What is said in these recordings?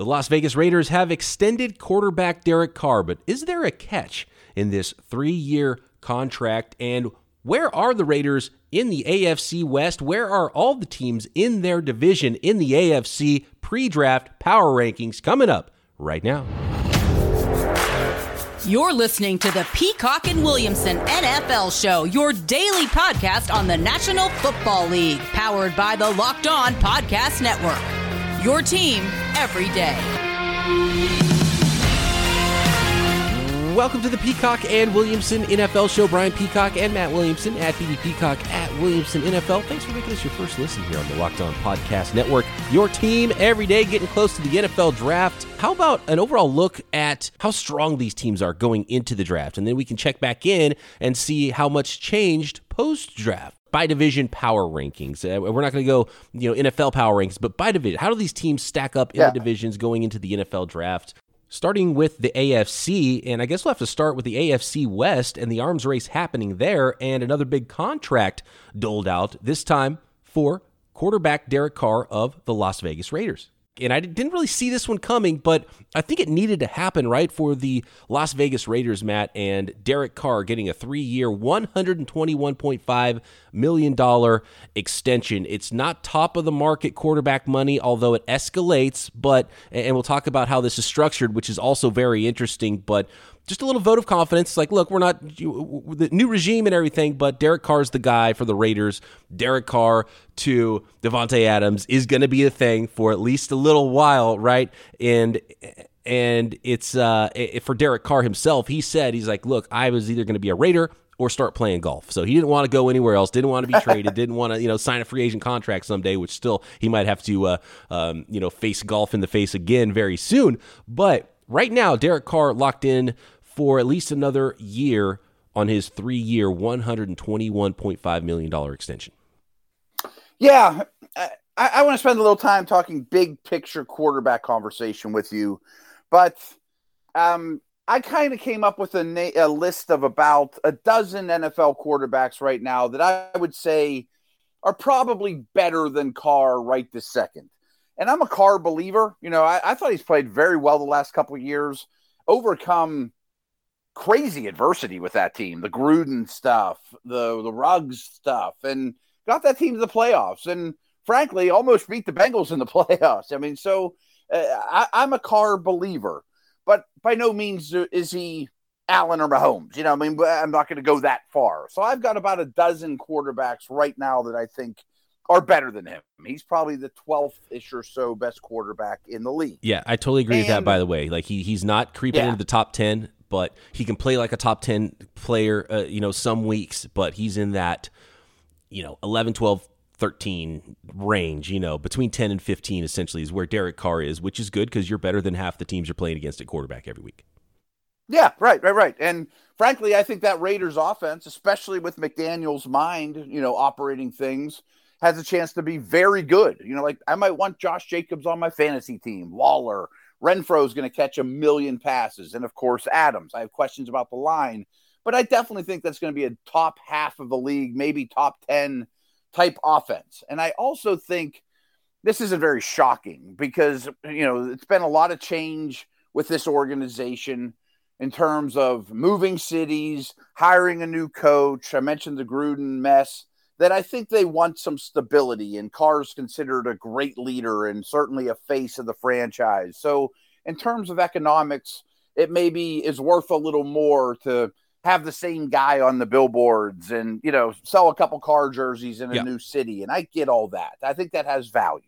The Las Vegas Raiders have extended quarterback Derek Carr, but is there a catch in this three year contract? And where are the Raiders in the AFC West? Where are all the teams in their division in the AFC pre draft power rankings coming up right now? You're listening to the Peacock and Williamson NFL Show, your daily podcast on the National Football League, powered by the Locked On Podcast Network. Your team every day. Welcome to the Peacock and Williamson NFL show. Brian Peacock and Matt Williamson at BB Peacock at Williamson NFL. Thanks for making us your first listen here on the Locked On Podcast Network. Your team every day getting close to the NFL draft. How about an overall look at how strong these teams are going into the draft? And then we can check back in and see how much changed post draft by division power rankings. Uh, we're not going to go, you know, NFL power rankings, but by division. How do these teams stack up in yeah. the divisions going into the NFL draft? Starting with the AFC, and I guess we'll have to start with the AFC West and the arms race happening there, and another big contract doled out, this time for quarterback Derek Carr of the Las Vegas Raiders and I didn't really see this one coming, but I think it needed to happen, right, for the Las Vegas Raiders, Matt, and Derek Carr getting a three year, $121.5 million dollar extension. It's not top of the market quarterback money, although it escalates, but, and we'll talk about how this is structured, which is also very interesting, but just a little vote of confidence. Like, look, we're not the new regime and everything, but Derek Carr's the guy for the Raiders. Derek Carr to Davante Adams is going to be a thing for at least a little while, right? And and it's uh for Derek Carr himself. He said he's like, look, I was either going to be a Raider or start playing golf. So he didn't want to go anywhere else. Didn't want to be traded. didn't want to you know sign a free agent contract someday, which still he might have to uh, um, you know face golf in the face again very soon. But right now, Derek Carr locked in for at least another year on his three year, $121.5 million extension. Yeah. I, I want to spend a little time talking big picture quarterback conversation with you. But um, I kind of came up with a, na- a list of about a dozen NFL quarterbacks right now that I would say are probably better than Carr right this second. And I'm a Carr believer. You know, I, I thought he's played very well the last couple of years, overcome crazy adversity with that team, the Gruden stuff, the the Ruggs stuff, and got that team to the playoffs, and frankly, almost beat the Bengals in the playoffs. I mean, so uh, I, I'm a Carr believer, but by no means is he Allen or Mahomes. You know, I mean, I'm not going to go that far. So I've got about a dozen quarterbacks right now that I think are better than him. He's probably the 12th ish or so best quarterback in the league. Yeah, I totally agree and, with that, by the way. Like, he, he's not creeping yeah. into the top 10 but he can play like a top 10 player, uh, you know, some weeks, but he's in that, you know, 11, 12, 13 range, you know, between 10 and 15 essentially is where Derek Carr is, which is good because you're better than half the teams you're playing against at quarterback every week. Yeah, right, right, right. And frankly, I think that Raiders offense, especially with McDaniels' mind, you know, operating things, has a chance to be very good. You know, like I might want Josh Jacobs on my fantasy team, Waller, Renfrow is going to catch a million passes. And of course, Adams. I have questions about the line, but I definitely think that's going to be a top half of the league, maybe top 10 type offense. And I also think this isn't very shocking because, you know, it's been a lot of change with this organization in terms of moving cities, hiring a new coach. I mentioned the Gruden mess that I think they want some stability. And Carr's considered a great leader and certainly a face of the franchise. So, in terms of economics, it maybe is worth a little more to have the same guy on the billboards and you know sell a couple Carr jerseys in a yeah. new city. And I get all that. I think that has value.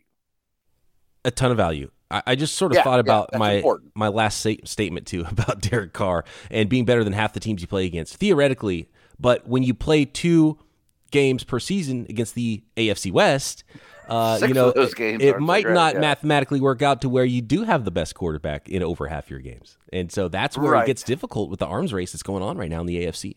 A ton of value. I, just sort of yeah, thought about yeah, my important. my last statement too about Derek Carr and being better than half the teams you play against theoretically. But when you play two games per season against the AFC West, uh, you know, it, might not yeah. mathematically work out to where you do have the best quarterback in over half your games. And so that's where right. it gets difficult with the arms race that's going on right now in the AFC.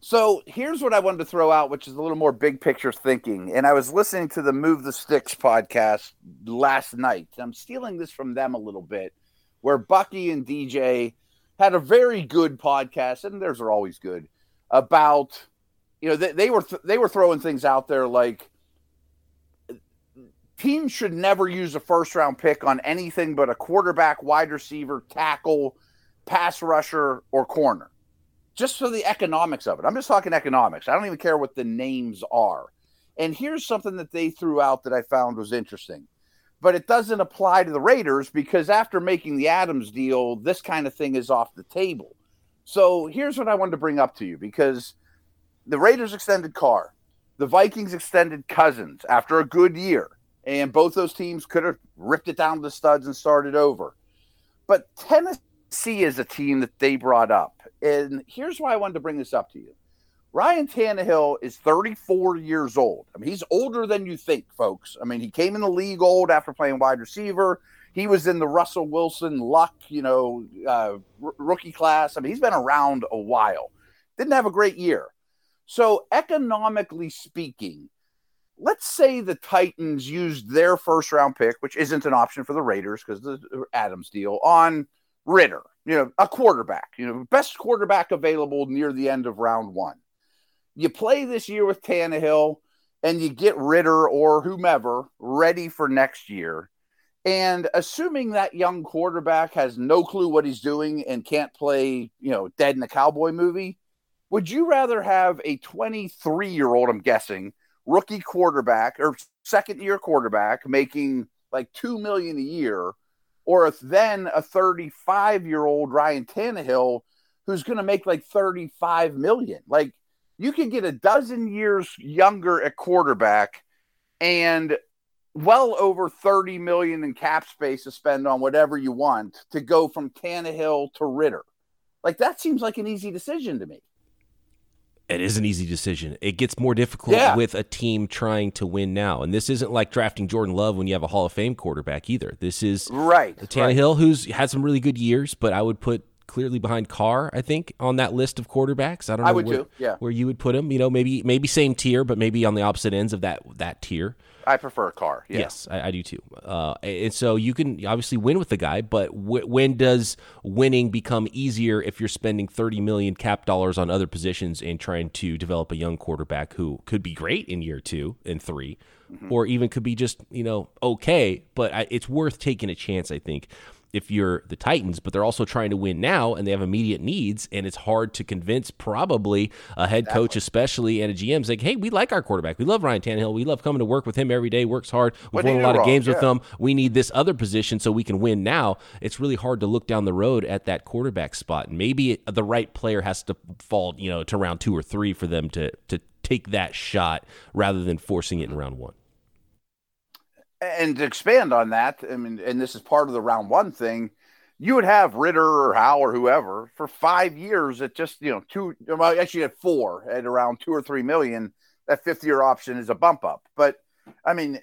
So here's what I wanted to throw out, which is a little more big picture thinking. And I was listening to the Move the Sticks podcast last night. I'm stealing this from them a little bit, where Bucky and DJ had a very good podcast, and theirs are always good, about you know, they, they were th- they were throwing things out there like teams should never use a first round pick on anything but a quarterback, wide receiver, tackle, pass rusher, or corner. Just for the economics of it. I'm just talking economics. I don't even care what the names are. And here's something that they threw out that I found was interesting. But it doesn't apply to the Raiders because after making the Adams deal, this kind of thing is off the table. So here's what I wanted to bring up to you because the Raiders extended Carr, the Vikings extended Cousins after a good year and both those teams could have ripped it down to the studs and started over. But Tennessee is a team that they brought up. And here's why I wanted to bring this up to you. Ryan Tannehill is 34 years old. I mean, he's older than you think, folks. I mean, he came in the league old after playing wide receiver. He was in the Russell Wilson Luck, you know, uh, r- rookie class. I mean, he's been around a while. Didn't have a great year. So, economically speaking, let's say the Titans used their first round pick, which isn't an option for the Raiders because the uh, Adams deal, on Ridder, you know, a quarterback, you know, best quarterback available near the end of round one. You play this year with Tannehill and you get Ridder or whomever ready for next year. And assuming that young quarterback has no clue what he's doing and can't play, you know, dead in a cowboy movie, would you rather have a 23 year old, I'm guessing, rookie quarterback or second year quarterback making like two million a year, or if then a 35 year old Ryan Tannehill who's going to make like 35 million. Like you could get a dozen years younger at quarterback and well over 30 million in cap space to spend on whatever you want to go from Tannehill to Ridder. Like that seems like an easy decision to me it is an easy decision. It gets more difficult yeah. with a team trying to win now. And this isn't like drafting Jordan Love when you have a Hall of Fame quarterback either. This is right. Tannehill, right. who's had some really good years, but I would put clearly behind Carr, I think, on that list of quarterbacks. I don't know I would where, too. Yeah. where you would put him. You know, maybe maybe same tier, but maybe on the opposite ends of that that tier. I prefer Carr. Yeah. Yes, I, I, do too. Uh, and so you can obviously win with the guy, but w- when does winning become easier if you're spending 30 million cap dollars on other positions and trying to develop a young quarterback who could be great in year two and 3 mm-hmm. or even could be just you know okay, but I, it's worth taking a chance. I think if you're the Titans, but they're also trying to win now and they have immediate needs. And it's hard to convince probably a head coach, especially and a GM, like, hey, we like our quarterback. We love Ryan Tannehill. We love coming to work with him every day, works hard. We've won a lot of games yeah. with him. We need this other position so we can win now. It's really hard to look down the road at that quarterback spot. And maybe the right player has to fall, you know, to round two or three for them to to take that shot rather than forcing it in round one and to expand on that, I mean, and this is part of the round one thing, you would have Ridder or Howe or whoever for five years at just, you know, two, well, actually at four at around two or three million. That fifth year option is a bump up. But I mean,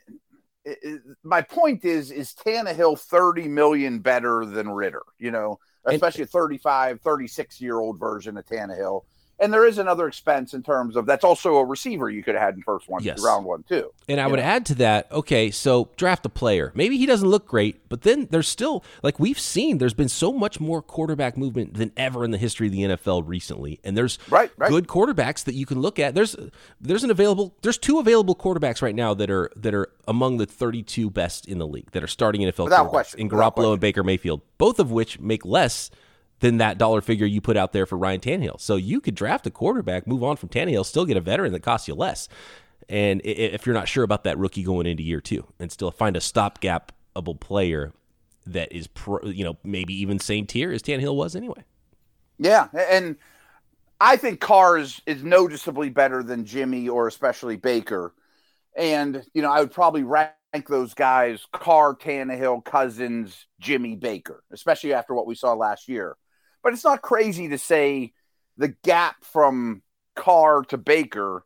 it, it, my point is, is Tannehill 30 million better than Ridder, you know, especially and, a 35, 36 year old version of Tannehill and there is another expense in terms of that's also a receiver you could have had in first one yes. round one too. And I would know? add to that, okay, so draft a player. Maybe he doesn't look great, but then there's still like we've seen there's been so much more quarterback movement than ever in the history of the NFL recently. And there's right, right. good quarterbacks that you can look at. There's there's an available there's two available quarterbacks right now that are that are among the 32 best in the league that are starting NFL Without question. in Garoppolo and Baker Mayfield, both of which make less than that dollar figure you put out there for Ryan Tannehill. So you could draft a quarterback, move on from Tannehill, still get a veteran that costs you less. And if you're not sure about that rookie going into year two, and still find a stopgapable player that is, pro, you know, maybe even same tier as Tannehill was anyway. Yeah, and I think Carr is, is noticeably better than Jimmy or especially Baker. And you know, I would probably rank those guys: Carr, Tannehill, Cousins, Jimmy, Baker, especially after what we saw last year. But it's not crazy to say the gap from Carr to Baker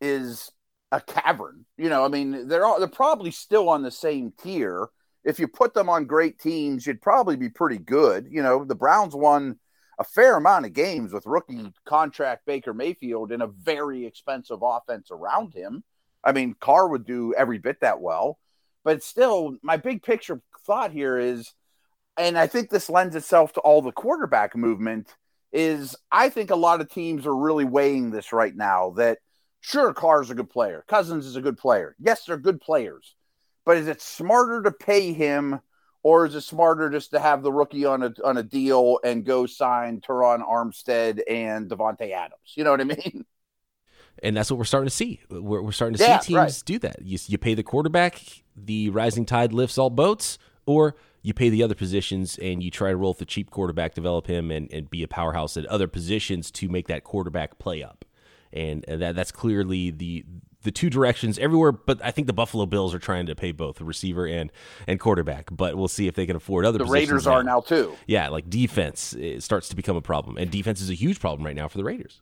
is a cavern. You know, I mean, they're all, they're probably still on the same tier. If you put them on great teams, you'd probably be pretty good. You know, the Browns won a fair amount of games with rookie contract Baker Mayfield and a very expensive offense around him. I mean, Carr would do every bit that well, but still, my big picture thought here is and I think this lends itself to all the quarterback movement is I think a lot of teams are really weighing this right now that sure Carr's a good player, Cousins is a good player. Yes, they're good players. but is it smarter to pay him or is it smarter just to have the rookie on a on a deal and go sign Terron Armstead and Davante Adams? You know what I mean? And that's what we're starting to see. We're, we're starting to Yeah, see teams right. do that. You, you pay the quarterback, the rising tide lifts all boats, or you pay the other positions and you try to roll with the cheap quarterback, develop him, and, and be a powerhouse at other positions to make that quarterback play up. And, and that that's clearly the the two directions everywhere. But I think the Buffalo Bills are trying to pay both the receiver and and quarterback. But we'll see if they can afford other. The Raiders are now too. Yeah, like defense it starts to become a problem, and defense is a huge problem right now for the Raiders.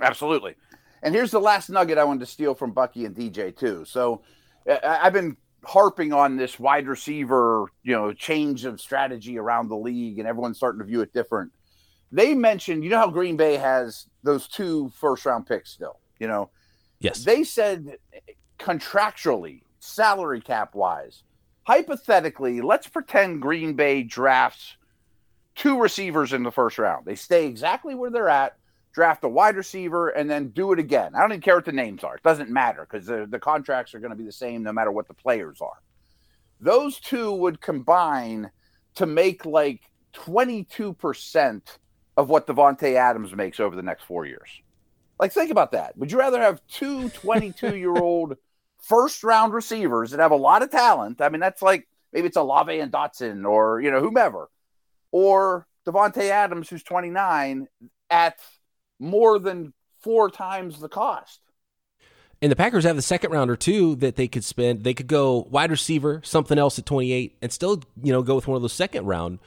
Absolutely. And here's the last nugget I wanted to steal from Bucky and DJ too. So eh, I've been harping on this wide receiver, you know, change of strategy around the league, and everyone's starting to view it different. They mentioned, you know, how Green Bay has those two first round picks still. You know, Yes, they said contractually, salary cap wise, hypothetically, let's pretend Green Bay drafts two receivers in the first round. They stay exactly where they're at, draft a wide receiver, and then do it again. I don't even care what the names are. It doesn't matter because the, the contracts are going to be the same no matter what the players are. Those two would combine to make like 22% of what Davante Adams makes over the next four years. Like, think about that. Would you rather have two 22 year old first round receivers that have a lot of talent? I mean, that's like maybe it's Olave and Dotson or, you know, whomever, or Davante Adams, who's 29, at more than four times the cost. And the Packers have the second rounder too that they could spend. They could go wide receiver, something else at 28, and still, you know, go with one of those second round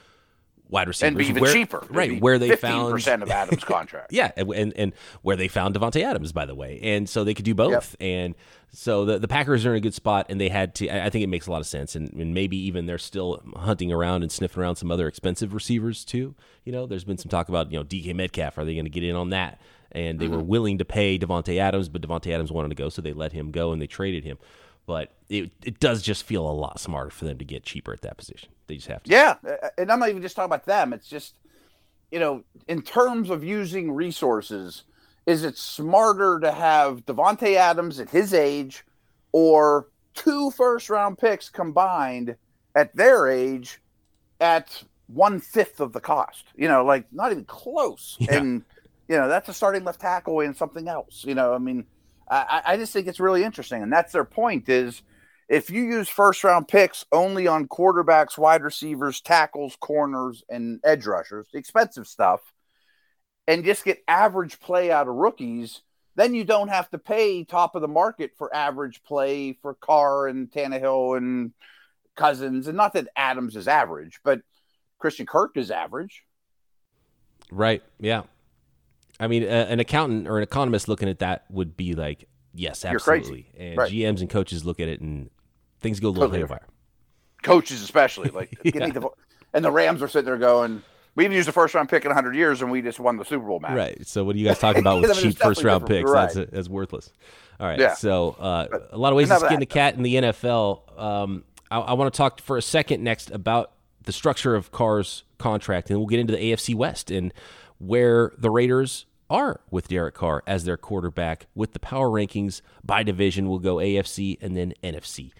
wide receivers. And be even where- cheaper. Right? Where they 15% found of Adams' contract. yeah, and, and where they found Davante Adams, by the way, and so they could do both. And so the the Packers are in a good spot, and they had to. I I think it makes a lot of sense, and, and maybe even they're still hunting around and sniffing around some other expensive receivers too. You know, there's been some talk about you know DK Metcalf. Are they going to get in on that? And they were mm-hmm. willing to pay Davante Adams, but Davante Adams wanted to go, so they let him go and they traded him. But it it does just feel a lot smarter for them to get cheaper at that position. They just have to. Yeah, uh, and I'm not even just talking about them. It's just, you know, in terms of using resources, is it smarter to have Davante Adams at his age, or two first round picks combined at their age, at one fifth of the cost? You know, like not even close. Yeah. And you know, that's a starting left tackle and something else. You know, I mean, I, I just think it's really interesting, and that's their point is if you use first round picks only on quarterbacks, wide receivers, tackles, corners, and edge rushers, the expensive stuff, and just get average play out of rookies, then you don't have to pay top of the market for average play for Carr and Tannehill and Cousins. And not that Adams is average, but Christian Kirk is average. Right. Yeah. I mean, an accountant or an economist looking at that would be like, yes, absolutely. And Right. GMs and coaches look at it and things go a little Totally haywire. Coaches, especially. Like, Yeah. the, and the Rams are sitting there going, we haven't used the first round pick in 100 years and we just won the Super Bowl match. Right. So what are you guys talking about with cheap first round picks? different. That's, that's worthless. All right. Yeah. So uh, a lot of ways to skin the cat in the NFL. Um, I, I want to talk for a second next about the structure of Carr's contract, and we'll get into the AFC West and where the Raiders are with Derek Carr as their quarterback. With the power rankings by division, we'll go AFC and then NFC.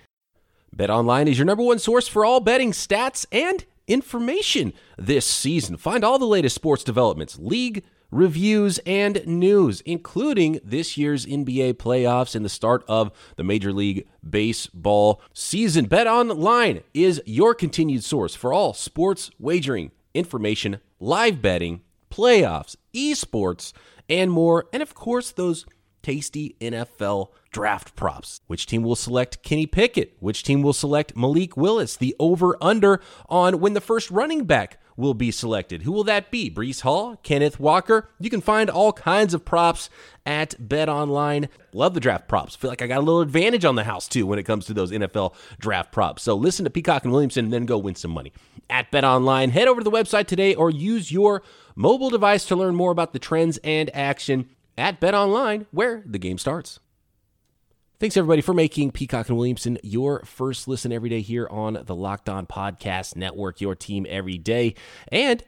BetOnline is your number one source for all betting stats and information this season. Find all the latest sports developments, league reviews, and news, including this year's NBA playoffs and the start of the Major League Baseball season. BetOnline is your continued source for all sports wagering information, live betting, playoffs, esports, and more. And of course, those tasty NFL draft props. Which team will select Kenny Pickett? Which team will select Malik Willis? The over under on when the first running back will be selected. Who will that be? Breece Hall, Kenneth Walker. You can find all kinds of props at BetOnline. Love the draft props. Feel like I got a little advantage on the house too when it comes to those NFL draft props. So listen to Peacock and Williamson and then go win some money at BetOnline. Head over to the website today or use your mobile device to learn more about the trends and action at BetOnline, where the game starts. Thanks everybody for making Peacock and Williamson your first listen every day here on the Locked On Podcast Network, your team every day. And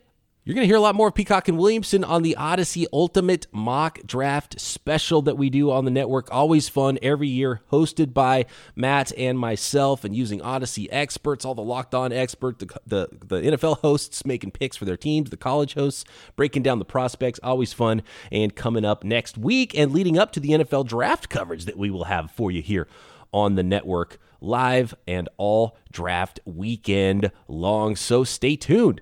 You're going to hear a lot more of Peacock and Williamson on the Odyssey Ultimate Mock Draft special that we do on the network. Always fun every year, hosted by Matt and myself, and using Odyssey experts, all the locked on expert, the, the, the NFL hosts making picks for their teams, the college hosts breaking down the prospects. Always fun. And coming up next week and leading up to the NFL draft coverage that we will have for you here on the network live and all draft weekend long. So stay tuned.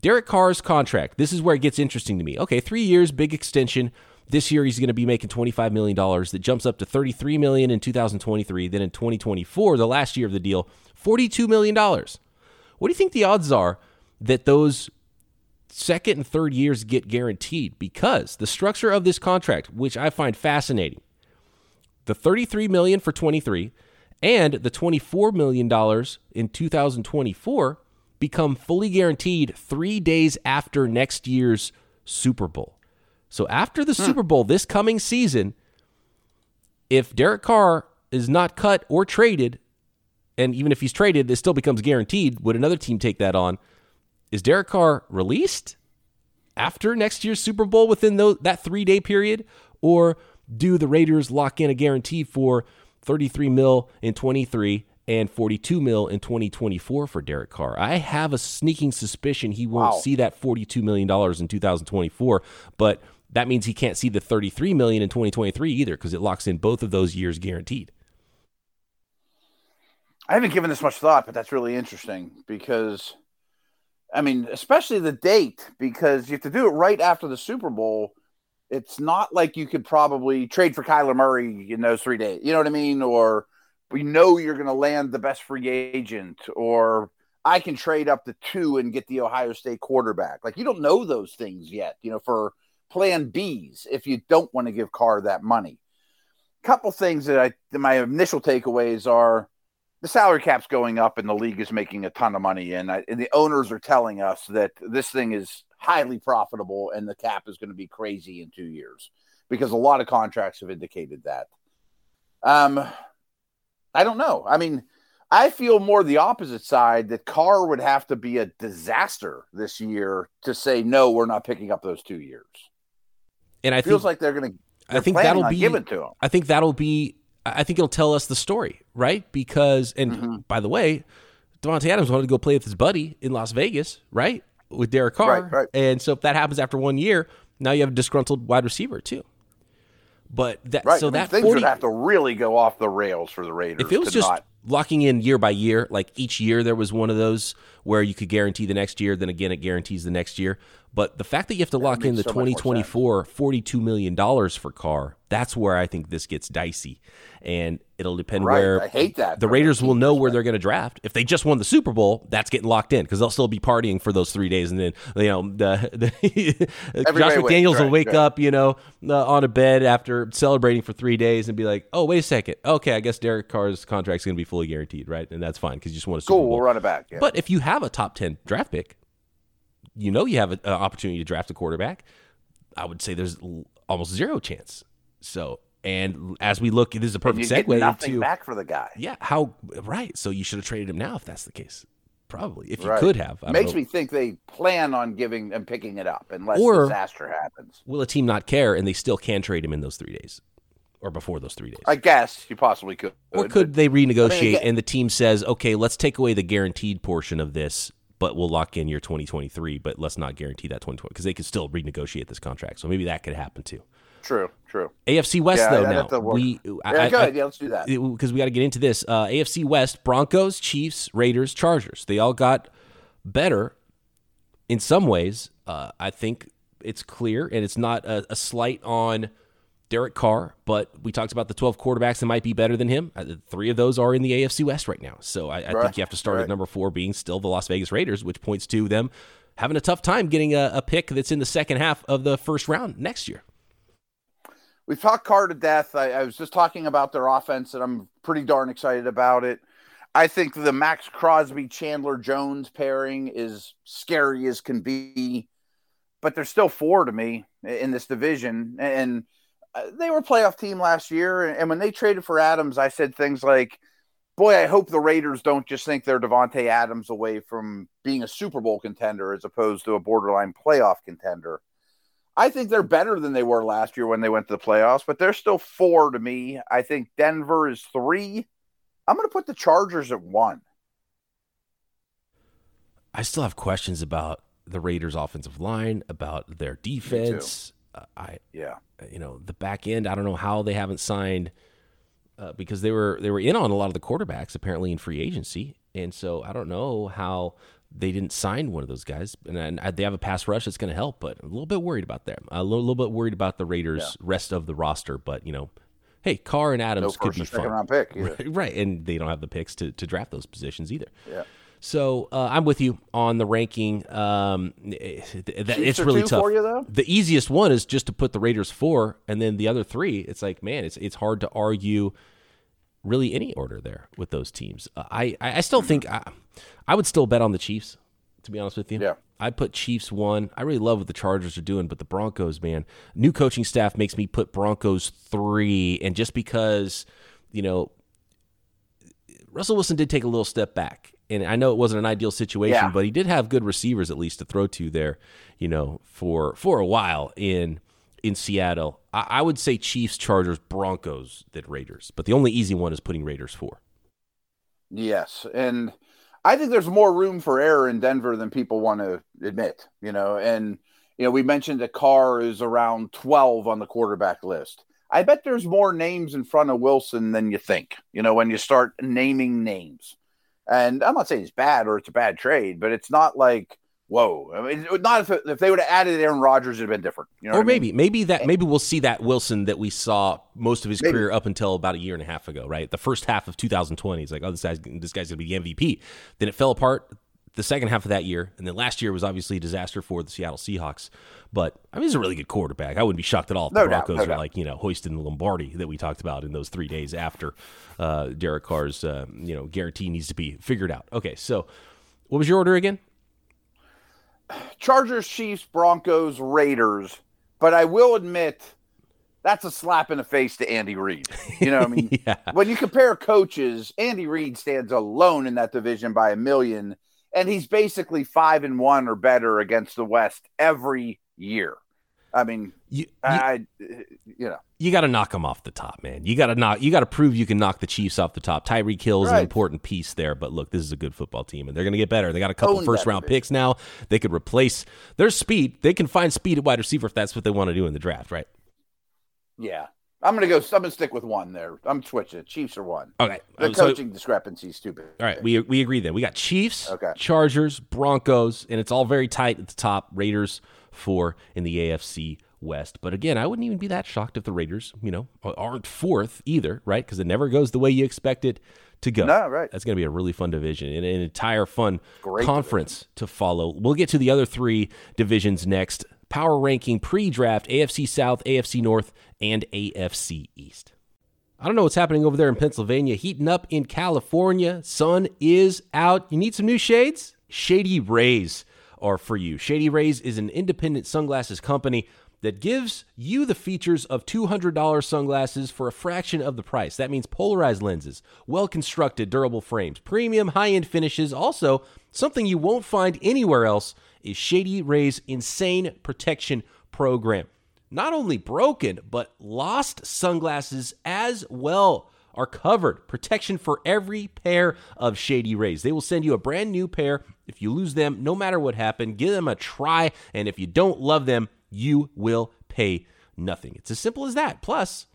Derek Carr's contract. This is where it gets interesting to me. Okay, three years, big extension. This year he's going to be making $25 million. That jumps up to 33 million in 2023. Then in 2024, the last year of the deal, $42 million. What do you think the odds are that those second and third years get guaranteed? Because the structure of this contract, which I find fascinating, the 33 million for 23 and the $24 million in 2024 become fully guaranteed three days after next year's Super Bowl. So after the hmm. Super Bowl this coming season, if Derek Carr is not cut or traded, and even if he's traded, it still becomes guaranteed. Would another team take that on? Is Derek Carr released after next year's Super Bowl within those, that three day period? Or do the Raiders lock in a guarantee for 33 mil in 23 and 42 mil in 2024 for Derek Carr. I have a sneaking suspicion he won't wow. see that 42 million dollars in 2024, but that means he can't see the 33 million in 2023 either because it locks in both of those years guaranteed. I haven't given this much thought, but that's really interesting because I mean, especially the date because you have to do it right after the Super Bowl. It's not like you could probably trade for Kyler Murray in those 3 days. You know what I mean or we know you're going to land the best free agent or I can trade up to two and get the Ohio State quarterback. Like you don't know those things yet, you know, for plan Bs if you don't want to give Carr that money. A couple things that I that my initial takeaways are the salary cap's going up and the league is making a ton of money and, I, and the owners are telling us that this thing is highly profitable and the cap is going to be crazy in 2 years because a lot of contracts have indicated that. Um I don't know. I mean, I feel more the opposite side that Carr would have to be a disaster this year to say no, we're not picking up those two years. And I it feels think, like they're going to. I think that'll be given to him. I think that'll be. I think it'll tell us the story, right? Because, and mm-hmm. by the way, Davante Adams wanted to go play with his buddy in Las Vegas, right, with Derek Carr, right, right. and so if that happens after one year, now you have a disgruntled wide receiver too. But that right. so I mean, that things 40, would have to really go off the rails for the Raiders. If it was just not... locking in year by year, like each year there was one of those where you could guarantee the next year, then again it guarantees the next year. But the fact that you have to that lock in the so 2024 $42 million for Carr, that's where I think this gets dicey. And it'll depend right. where I hate that. the Raiders will know where they're going to draft. If they just won the Super Bowl, that's getting locked in because they'll still be partying for those three days. And then, you know, the, the Josh McDaniels will wake right. up, you know, uh, on a bed after celebrating for three days and be like, oh, wait a second. Okay, I guess Derek Carr's contract is going to be fully guaranteed, right? And that's fine because you just want Super cool, Bowl. we'll run it back. Yeah. But if you have a top 10 draft pick, you know you have an opportunity to draft a quarterback. I would say there's almost zero chance. So, and as we look, this is a perfect segue nothing into back for the guy. Yeah, how right? So you should have traded him now if that's the case. Probably, if you right. could have. I Makes me think they plan on giving and picking it up unless or disaster happens. Will a team not care and they still can trade him in those three days? Or before those three days, I guess you possibly could. Or could they renegotiate I mean, and the team says, "Okay, let's take away the guaranteed portion of this but we'll lock in your 2023, but let's not guarantee that 2020 because they could still renegotiate this contract. So maybe that could happen too. True, true. AFC West yeah, though now we yeah, I, go ahead. yeah, let's do that because we got to get into this. Uh, AFC West: Broncos, Chiefs, Raiders, Chargers. They all got better in some ways. Uh, I think it's clear, and it's not a, a slight on Derek Carr, but we talked about the 12 quarterbacks that might be better than him. Uh, three of those are in the AFC West right now. So I, I right. think you have to start right. at number four being still the Las Vegas Raiders, which points to them having a tough time getting a, a pick that's in the second half of the first round next year. We've talked Carr to death. I, I was just talking about their offense, and I'm pretty darn excited about it. I think the Maxx Crosby Chandler Jones pairing is scary as can be, but there's still four to me in this division. And Uh, they were a playoff team last year, and when they traded for Adams, I said things like, boy, I hope the Raiders don't just think they're Davante Adams away from being a Super Bowl contender as opposed to a borderline playoff contender. I think they're better than they were last year when they went to the playoffs, but they're still four to me. I think Denver is three. I'm going to put the Chargers at one. I still have questions about the Raiders' offensive line, about their defense. Uh, I yeah, you know the back end. I don't know how they haven't signed uh, because they were they were in on a lot of the quarterbacks apparently in free agency, and so I don't know how they didn't sign one of those guys. And, and they have a pass rush that's going to help, but I'm a little bit worried about them. A little, little bit worried about the Raiders' yeah. rest of the roster, but you know. Hey, Carr and Adams no could be fun. Pick right, right, and they don't have the picks to, to draft those positions either. Yeah. So uh, I'm with you on the ranking. Um, it, it's really tough. You, the easiest one is just to put the Raiders four, and then the other three. It's like, man, it's it's hard to argue really any order there with those teams. Uh, I I still think I, I would still bet on the Chiefs. To be honest with you, yeah, I'd put Chiefs one. I really love what the Chargers are doing, but the Broncos, man, new coaching staff makes me put Broncos three, and just because you know Russell Wilson did take a little step back and I know it wasn't an ideal situation, yeah. but he did have good receivers at least to throw to there, you know, for for a while in in Seattle. I, I would say Chiefs, Chargers, Broncos, than Raiders, but the only easy one is putting Raiders four. Yes, and I think there's more room for error in Denver than people want to admit. You know, and you know we mentioned that Carr is around 12 on the quarterback list. I bet there's more names in front of Wilson than you think. You know, when you start naming names. And I'm not saying it's bad or it's a bad trade, but it's not like whoa. I mean, not if, if they would have added Aaron Rodgers, it'd have been different. You know or maybe, I mean? maybe that, maybe we'll see that Wilson that we saw most of his maybe. career up until about a year and a half ago, right? The first half of 2020, it's like, oh, this guy's this guy's gonna be the MVP. Then it fell apart the second half of that year, and then last year was obviously a disaster for the Seattle Seahawks. But I mean, he's a really good quarterback. I wouldn't be shocked at all if no the Broncos doubt, no are doubt. like you know hoisting the Lombardi that we talked about in those three days after uh, Derek Carr's uh, you know guarantee needs to be figured out. Okay, so what was your order again? Chargers, Chiefs, Broncos, Raiders. But I will admit that's a slap in the face to Andy Reid. You know, I mean, yeah. when you compare coaches, Andy Reid stands alone in that division by a million and he's basically five and one or better against the West every year. I mean, you, you, I, you know, you got to knock him off the top, man. You got to knock, you got to prove you can knock the Chiefs off the top. Tyreek Hill's right. an important piece there, but look, this is a good football team, and they're going to get better. They got a couple Own first round picks now. They could replace their speed. They can find speed at wide receiver if that's what they want to do in the draft, right? Yeah, I'm gonna go. I'm gonna stick with one there. I'm switching. Chiefs are one. Okay. The um, coaching so, discrepancy is stupid. All right, we we agree then. We got Chiefs, okay. Chargers, Broncos, and it's all very tight at the top. Raiders four in the AFC West. But again, I wouldn't even be that shocked if the Raiders, you know, aren't fourth either, right? Because it never goes the way you expect it to go. No, right. That's going to be a really fun division and an entire fun Great conference division. to follow. We'll get to the other three divisions next power ranking pre draft AFC South, AFC North, and AFC East. I don't know what's happening over there in Pennsylvania. Heating up in California. Sun is out. You need some new shades? Shady Rays are for you. Shady Rays is an independent sunglasses company that gives you the features of $200 sunglasses for a fraction of the price. That means polarized lenses, well constructed, durable frames, premium high end finishes. Also, something you won't find anywhere else is Shady Rays Insane Protection Program. Not only broken, but lost sunglasses as well are covered. Protection for every pair of Shady Rays. They will send you a brand new pair if you lose them, no matter what happened. Give them a try, and if you don't love them, you will pay nothing. It's as simple as that. Plus,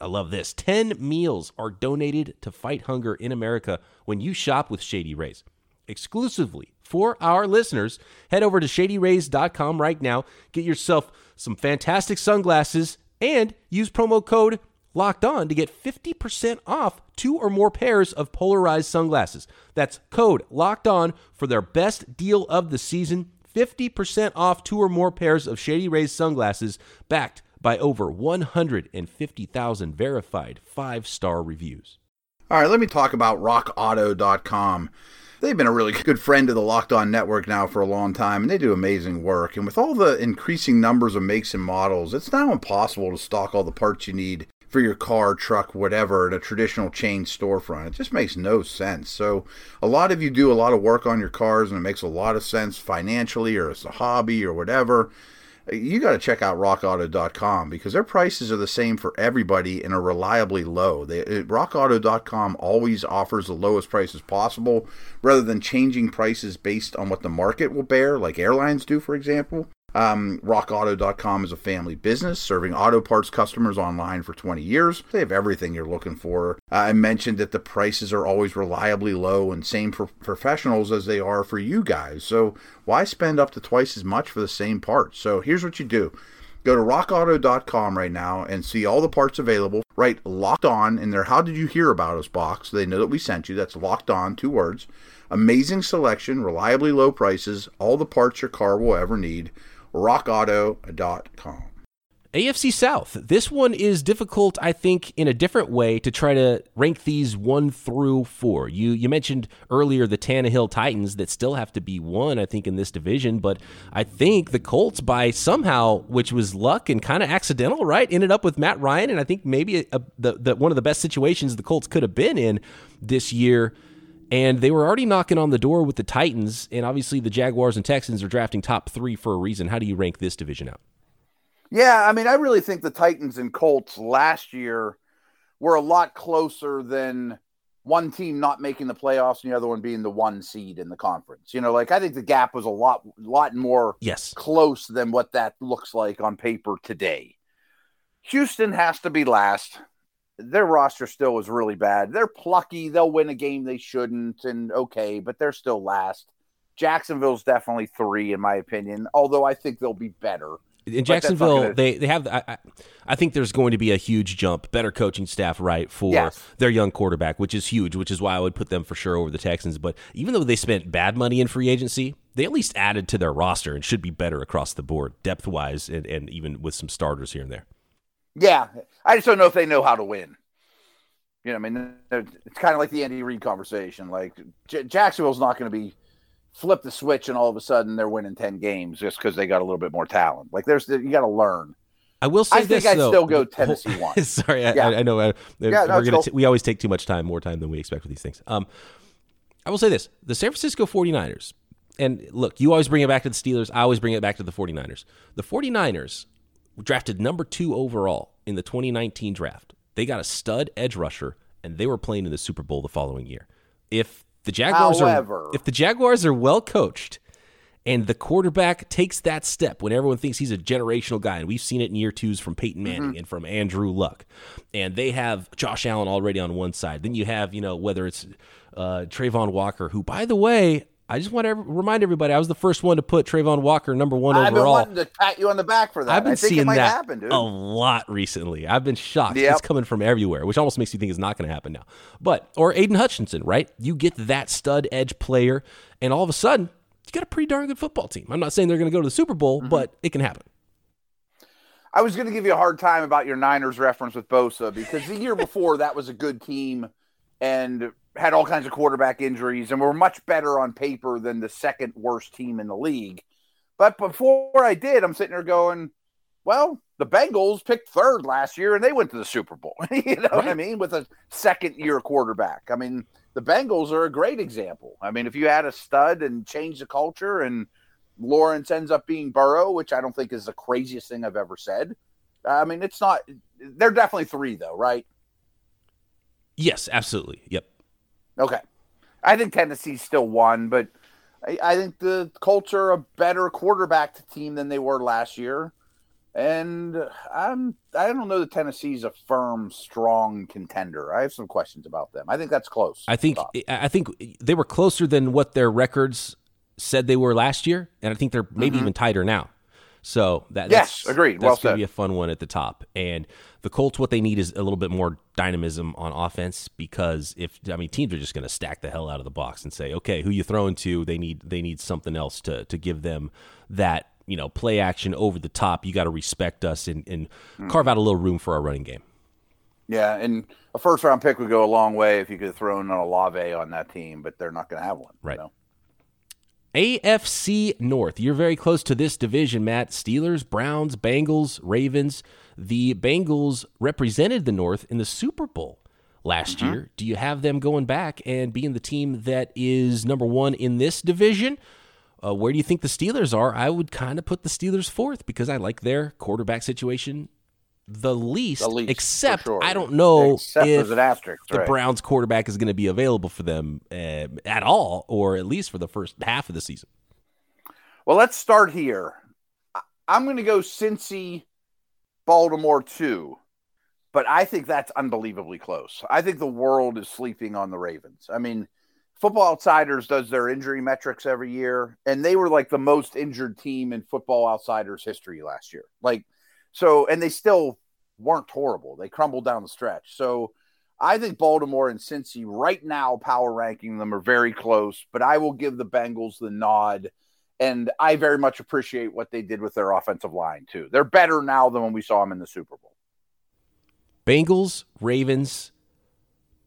I love this 10 meals are donated to fight hunger in America when you shop with Shady Rays. Exclusively for our listeners, head over to shadyrays.com right now. Get yourself some fantastic sunglasses and use promo code locked on to get 50% off two or more pairs of polarized sunglasses. That's code locked on for their best deal of the season 50% off two or more pairs of Shady Rays sunglasses backed by over 150,000 verified five star reviews. All right, let me talk about rockauto.com. They've been a really good friend of the Locked On Network now for a long time, and they do amazing work. And with all the increasing numbers of makes and models, it's now impossible to stock all the parts you need for your car, truck, whatever at a traditional chain storefront. It just makes no sense. So, a lot of you do a lot of work on your cars and it makes a lot of sense financially or as a hobby or whatever. You got to check out rockauto.com because their prices are the same for everybody and are reliably low. They, rockauto.com always offers the lowest prices possible rather than changing prices based on what the market will bear, like airlines do, for example. Um, RockAuto.com is a family business serving auto parts customers online for 20 years. They have everything you're looking for. Uh, I mentioned that the prices are always reliably low and same for professionals as they are for you guys. So why spend up to twice as much for the same parts? So here's what you do. Go to rockauto.com right now and see all the parts available. Write locked on in there. How did you hear about us box? So they know that we sent you. That's locked on, two words. Amazing selection, reliably low prices, all the parts your car will ever need rockauto.com. AFC South. This one is difficult, I think, in a different way to try to rank these one through four. You you mentioned earlier the Tannehill Titans that still have to be one, I think, in this division, but I think the Colts, by somehow, which was luck and kind of accidental, right, ended up with Matt Ryan, and I think maybe a, a, the, the one of the best situations the Colts could have been in this year and they were already knocking on the door with the Titans, and obviously the Jaguars and Texans are drafting top three for a reason. How do you rank this division out? Yeah, I mean, I really think the Titans and Colts last year were a lot closer than one team not making the playoffs and the other one being the one seed in the conference. You know, like I think the gap was a lot, lot more yes close than what that looks like on paper today. Houston has to be last their roster still is really bad. They're plucky. They'll win a game they shouldn't, and okay, but they're still last. Jacksonville's definitely three, in my opinion, although I think they'll be better. In Jacksonville, gonna... they, they have. I, I, think there's going to be a huge jump, better coaching staff, right, for yes. their young quarterback, which is huge, which is why I would put them for sure over the Texans. But even though they spent bad money in free agency, they at least added to their roster and should be better across the board, depth wise, and, and even with some starters here and there. Yeah, I just don't know if they know how to win. You know, I mean, it's kind of like the Andy Reid conversation. Like J- Jacksonville's not going to be flip the switch and all of a sudden they're winning ten games just because they got a little bit more talent. Like there's you got to learn. I will say I this. think I'd still go Tennessee one. Sorry, I, yeah. I, I, know. I, yeah, no, gonna t- we always take too much time, more time than we expect with these things. Um, I will say this: the San Francisco 49ers, and look, you always bring it back to the Steelers. I always bring it back to the 49ers. The 49ers drafted number two overall in the 2019 draft. They got a stud edge rusher, and they were playing in the Super Bowl the following year. If the Jaguars However, are if the Jaguars are well coached and the quarterback takes that step when everyone thinks he's a generational guy, and we've seen it in year twos from Peyton Manning mm-hmm. and from Andrew Luck, and they have Josh Allen already on one side. Then you have, you know, whether it's uh, Travon Walker, who, by the way, I just want to remind everybody I was the first one to put Travon Walker number one I've overall. I've been wanting to pat you on the back for that. I've been seeing that happen, a lot recently. I've been shocked. Yep. It's coming from everywhere, which almost makes you think it's not going to happen now. But or Aidan Hutchinson, right? You get that stud edge player, and all of a sudden you got a pretty darn good football team. I'm not saying they're going to go to the Super Bowl, mm-hmm. but it can happen. I was going to give you a hard time about your Niners reference with Bosa because the year before that was a good team, and had all kinds of quarterback injuries and were much better on paper than the second worst team in the league. But before I did, I'm sitting there going, well, the Bengals picked third last year and they went to the Super Bowl. you know right. what I mean? With a second year quarterback. I mean, the Bengals are a great example. I mean, if you add a stud and change the culture and Lawrence ends up being Burrow, which I don't think is the craziest thing I've ever said. I mean, it's not, they're definitely three though, right? Yes, absolutely. Yep. Okay. I think Tennessee's still one, but I, I think the Colts are a better quarterback team than they were last year. And I'm I don't know that Tennessee's a firm, strong contender. I have some questions about them. I think that's close. I think I think they were closer than what their records said they were last year, and I think they're maybe mm-hmm. even tighter now. So that yes, that's, agreed. That's well going to be a fun one at the top. And the Colts, what they need is a little bit more dynamism on offense because if I mean teams are just going to stack the hell out of the box and say, okay, who you throwing to? They need they need something else to to give them that you know play action over the top. You got to respect us and, and mm. carve out a little room for our running game. Yeah, and a first round pick would go a long way if you could throw in a Olave on that team, but they're not going to have one. Right. You know? AFC North. You're very close to this division, Matt. Steelers, Browns, Bengals, Ravens. The Bengals represented the North in the Super Bowl last mm-hmm. year. Do you have them going back and being the team that is number one in this division? Uh, where do you think the Steelers are? I would kind of put the Steelers fourth because I like their quarterback situation the least, the least except sure. I don't know except if asterisk, the right. Browns quarterback is going to be available for them uh, at all, or at least for the first half of the season. Well, let's start here. I'm going to go Cincy, Baltimore too, but I think that's unbelievably close. I think the world is sleeping on the Ravens. I mean, Football Outsiders does their injury metrics every year, and they were like the most injured team in Football Outsiders history last year. Like so, and they still weren't horrible. They crumbled down the stretch. So I think Baltimore and Cincy right now, power ranking them are very close, but I will give the Bengals the nod. And I very much appreciate what they did with their offensive line, too. They're better now than when we saw them in the Super Bowl. Bengals, Ravens,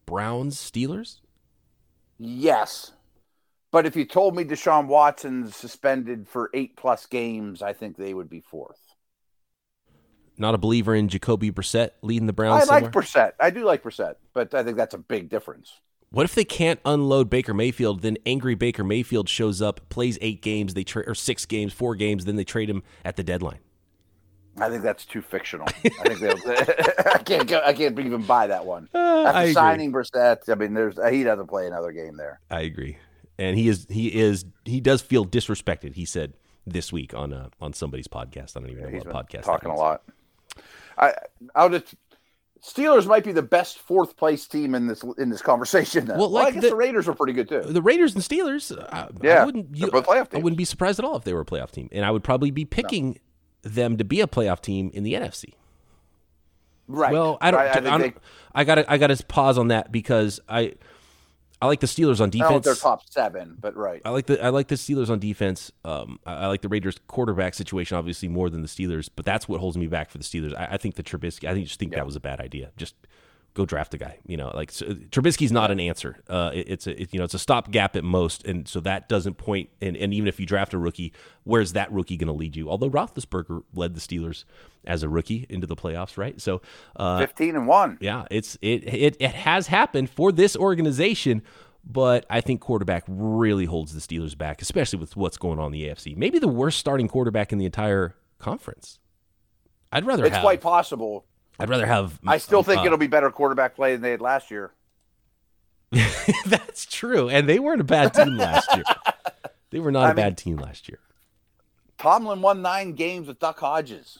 Browns, Steelers? Yes. But if you told me Deshaun Watson's suspended for eight plus games, I think they would be fourth not a believer in Jacoby Brissett leading the Browns. I like Brissett. I do like Brissett, but I think that's a big difference. What if they can't unload Baker Mayfield? Then angry Baker Mayfield shows up, plays eight games, they tra- or six games, four games, then they trade him at the deadline. I think that's too fictional. I think they. I can't go, I can't even buy that one. Uh, After signing Brissett, I mean, there's he doesn't play another game there. I agree, and he is he is he does feel disrespected. He said this week on uh, on somebody's podcast. I don't even yeah, know what podcast. Talking a lot. I I'll just Steelers might be the best fourth place team in this in this conversation. Well, like well, I guess the, the, Raiders are pretty good too. The Raiders and Steelers, uh, I, yeah, I wouldn't. You, I wouldn't be surprised at all if they were a playoff team, and I would probably be picking no. them to be a playoff team in the NFC. Right. Well, I don't. I, I, I, I got to. I got to pause on that because I I like the Steelers on defense. they're top seven, but right. I like the I like the Steelers on defense. Um, I, I, like the Raiders quarterback situation obviously more than the Steelers, but that's what holds me back for the Steelers. I, I think the Trubisky. I think just think yeah. that was a bad idea. Just go draft a guy. You know, like so, Trubisky's not an answer. Uh, it, it's a it, you know it's a stopgap at most, and so that doesn't point. And, and even if you draft a rookie, where's that rookie going to lead you? Although Roethlisberger led the Steelers as a rookie into the playoffs, right? So uh, fifteen and one. Yeah, it's it it it has happened for this organization. But I think quarterback really holds the Steelers back, especially with what's going on in the AFC. Maybe the worst starting quarterback in the entire conference. I'd rather. It's have, quite possible. I'd rather have. I still think uh, it'll be better quarterback play than they had last year. That's true, and they weren't a bad team last year. They were not I a mean, bad team last year. Tomlin won nine games with Duck Hodges.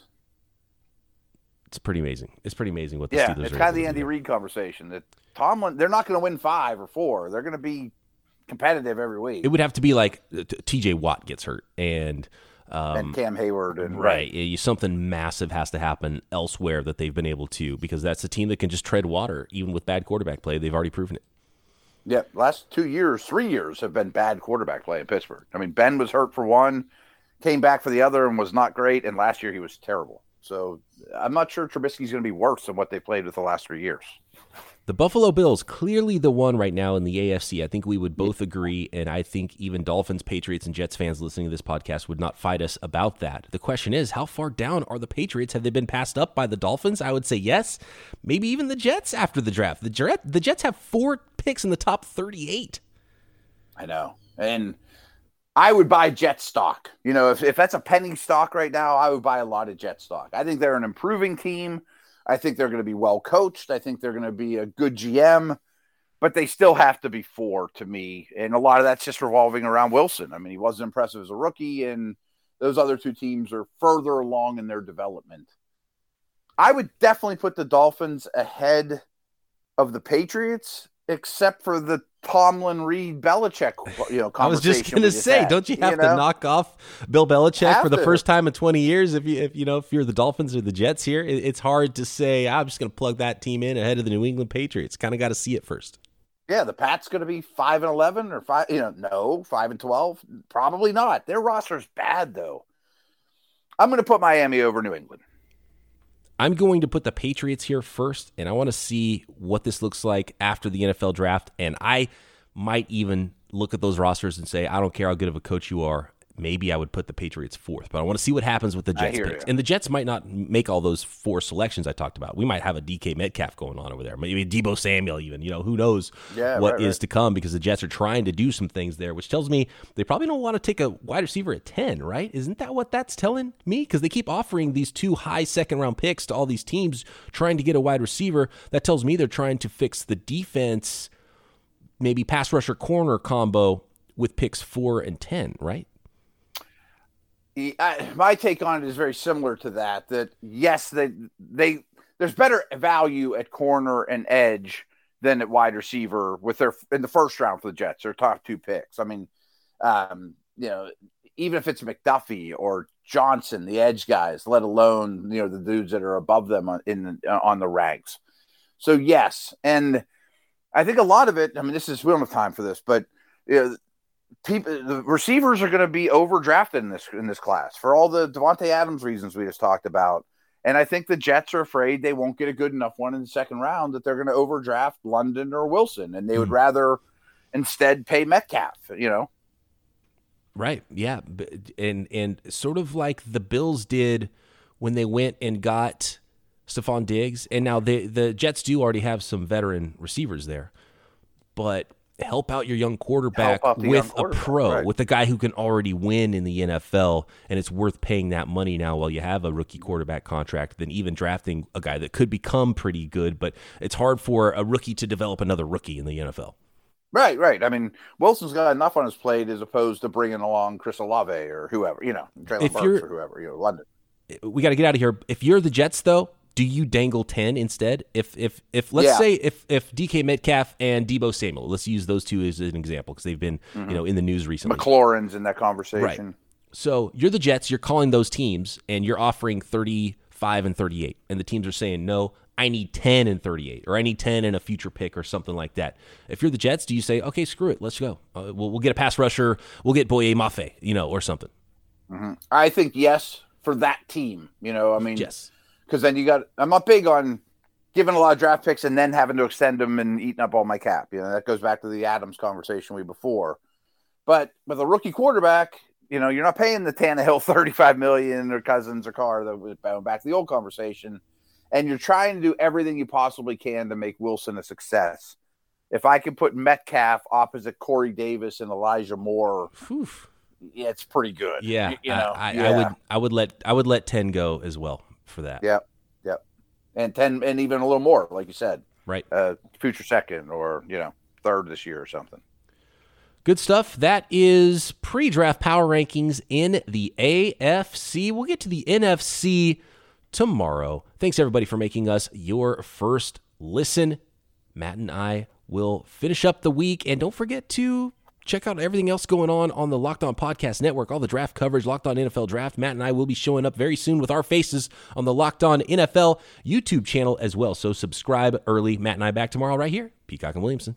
It's pretty amazing. It's pretty amazing what the yeah, Steelers. it's kind of the Andy Reid conversation that Tomlin. They're not going to win five or four. They're going to be competitive every week. It would have to be like T.J. Watt gets hurt and um, and Cam Hayward and right. right. Something massive has to happen elsewhere that they've been able to because that's a team that can just tread water even with bad quarterback play. They've already proven it. Yeah, last two years, three years have been bad quarterback play in Pittsburgh. I mean, Ben was hurt for one, came back for the other, and was not great. And last year he was terrible. So I'm not sure Trubisky's going to be worse than what they played with the last three years. The Buffalo Bills, clearly the one right now in the AFC. I think we would both agree, and I think even Dolphins, Patriots, and Jets fans listening to this podcast would not fight us about that. The question is, how far down are the Patriots? Have they been passed up by the Dolphins? I would say yes. Maybe even the Jets after the draft. The, the Jets have four picks in the top 38. I know. And I would buy Jet stock. You know, if, if that's a penny stock right now, I would buy a lot of Jet stock. I think they're an improving team. I think they're going to be well coached. I think they're going to be a good GM, but they still have to be four to me. And a lot of that's just revolving around Wilson. I mean, he wasn't impressive as a rookie, and those other two teams are further along in their development. I would definitely put the Dolphins ahead of the Patriots, except for the Tomlin, Reid, Belichick, you know, I was just going to say, had, don't you have you know? to knock off Bill Belichick have for the to. first time in 20 years? If you, if you know, if you're the Dolphins or the Jets here, it, it's hard to say, I'm just going to plug that team in ahead of the New England Patriots. Kind of got to see it first. Yeah, the Pats going to be five and 11 or five, you know, no, five and 12. Probably not. Their roster's bad though. I'm going to put Miami over New England. I'm going to put the Patriots here first, and I want to see what this looks like after the NFL draft. And I might even look at those rosters and say, I don't care how good of a coach you are maybe I would put the Patriots fourth. But I want to see what happens with the Jets picks. You. And the Jets might not make all those four selections I talked about. We might have a DK Metcalf going on over there. Maybe Deebo Samuel even. You know, who knows yeah, what right, is right. to come because the Jets are trying to do some things there, which tells me they probably don't want to take a wide receiver at 10, right? Isn't that what that's telling me? Because they keep offering these two high second round picks to all these teams trying to get a wide receiver. That tells me they're trying to fix the defense, maybe pass rusher corner combo with picks four and 10, right? I, my take on it is very similar to that. That yes, they they there's better value at corner and edge than at wide receiver with their in the first round for the Jets. Their top two picks. I mean, um, you know, even if it's McDuffie or Johnson, the edge guys, let alone you know the dudes that are above them on, in on the ranks. So yes, and I think a lot of it. I mean, this is we don't have time for this, but you know, people, the receivers are going to be overdrafted in this in this class for all the Davante Adams reasons we just talked about. And I think the Jets are afraid they won't get a good enough one in the second round that they're going to overdraft London or Wilson, and they would mm. rather instead pay Metcalf. You know, right? Yeah, and and sort of like the Bills did when they went and got Stefon Diggs, and now the the Jets do already have some veteran receivers there, but help out your young quarterback with young quarterback, a pro, right. with a guy who can already win in the NFL, and it's worth paying that money now while you have a rookie quarterback contract than even drafting a guy that could become pretty good. But it's hard for a rookie to develop another rookie in the NFL. Right, right. I mean, Wilson's got enough on his plate as opposed to bringing along Chris Olave or whoever, you know, Treylon Burks or whoever, you know, London. We got to get out of here. If you're the Jets, though, do you dangle 10 instead? If if if let's yeah. say if if DK Metcalf and Deebo Samuel, let's use those two as an example because they've been mm-hmm. you know in the news recently. McLaurin's in that conversation. Right. So you're the Jets, you're calling those teams and you're offering 35 and 38 and the teams are saying no, I need 10 and 38 or I need 10 and a future pick or something like that. If you're the Jets, do you say, "Okay, screw it, let's go. Uh, we'll, we'll get a pass rusher, we'll get Boye Mafe, you know, or something." Mm-hmm. I think yes for that team, you know, I mean Yes because then you got I'm not big on giving a lot of draft picks and then having to extend them and eating up all my cap. You know, that goes back to the Adams conversation we before. But with a rookie quarterback, you know, you're not paying the Tannehill 35 million or Cousins or Carr that was back to the old conversation. And you're trying to do everything you possibly can to make Wilson a success. If I can put Metcalf opposite Corey Davis and Elijah Moore, Oof. yeah, it's pretty good. Yeah, you, you know, I, I, yeah. I would, I would let, I would let ten go as well for that. Yep, yep, and ten, and even a little more, like you said, right? Uh, future second or you know third this year or something. Good stuff. That is pre-draft power rankings in the AFC. We'll get to the NFC tomorrow. Thanks everybody for making us your first listen. Matt and I will finish up the week, and don't forget to Check out everything else going on on the Locked On Podcast Network, all the draft coverage, Locked On NFL Draft. Matt and I will be showing up very soon with our faces on the Locked On NFL YouTube channel as well. So subscribe early. Matt and I back tomorrow right here. Peacock and Williamson.